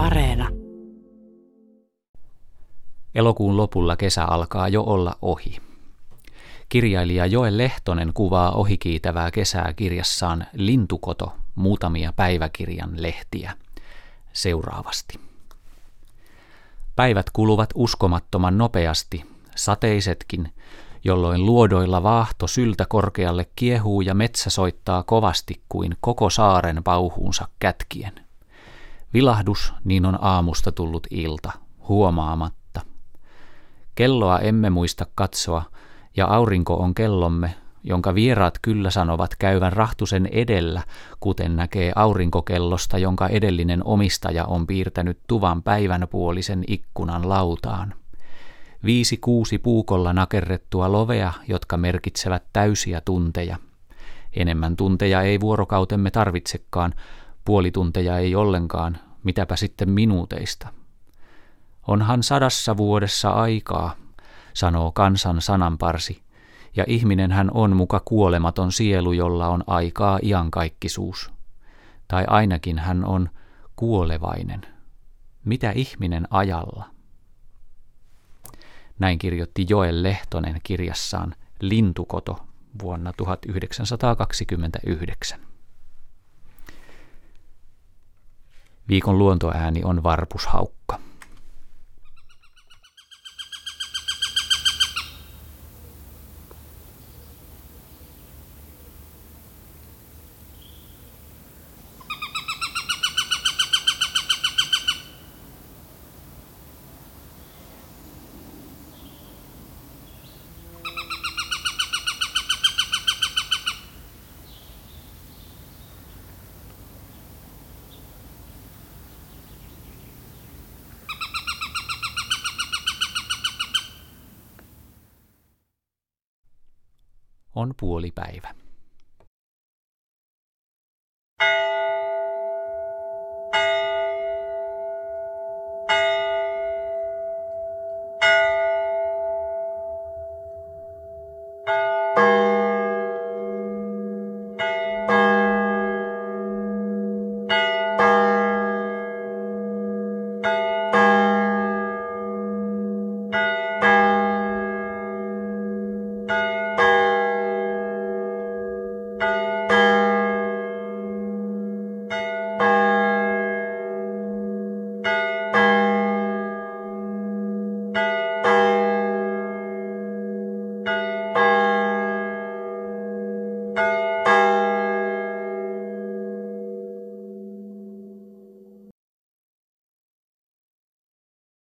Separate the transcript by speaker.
Speaker 1: Areena.
Speaker 2: Elokuun lopulla kesä alkaa jo olla ohi. Kirjailija Joel Lehtonen kuvaa ohikiitävää kesää kirjassaan Lintukoto muutamia päiväkirjan lehtiä seuraavasti. Päivät kuluvat uskomattoman nopeasti, sateisetkin, jolloin luodoilla vaahto syltä korkealle kiehuu ja metsä soittaa kovasti kuin koko saaren pauhuunsa kätkien. Vilahdus, niin on aamusta tullut ilta, huomaamatta. Kelloa emme muista katsoa, ja aurinko on kellomme, jonka vieraat kyllä sanovat käyvän rahtusen edellä, kuten näkee aurinkokellosta, jonka edellinen omistaja on piirtänyt tuvan päivänpuolisen ikkunan lautaan. Viisi kuusi puukolla nakerrettua lovea, jotka merkitsevät täysiä tunteja. Enemmän tunteja ei vuorokautemme tarvitsekaan, puoli tunteja ei ollenkaan, mitäpä sitten minuuteista. Onhan sadassa vuodessa aikaa, sanoo kansan sananparsi, ja ihminen hän on muka kuolematon sielu, jolla on aikaa iankaikkisuus. Tai ainakin hän on kuolevainen. Mitä ihminen ajalla? Näin kirjoitti Joel Lehtonen kirjassaan Lintukoto vuonna 1929. Viikon luontoääni on varpushaukka. on puolipäivä.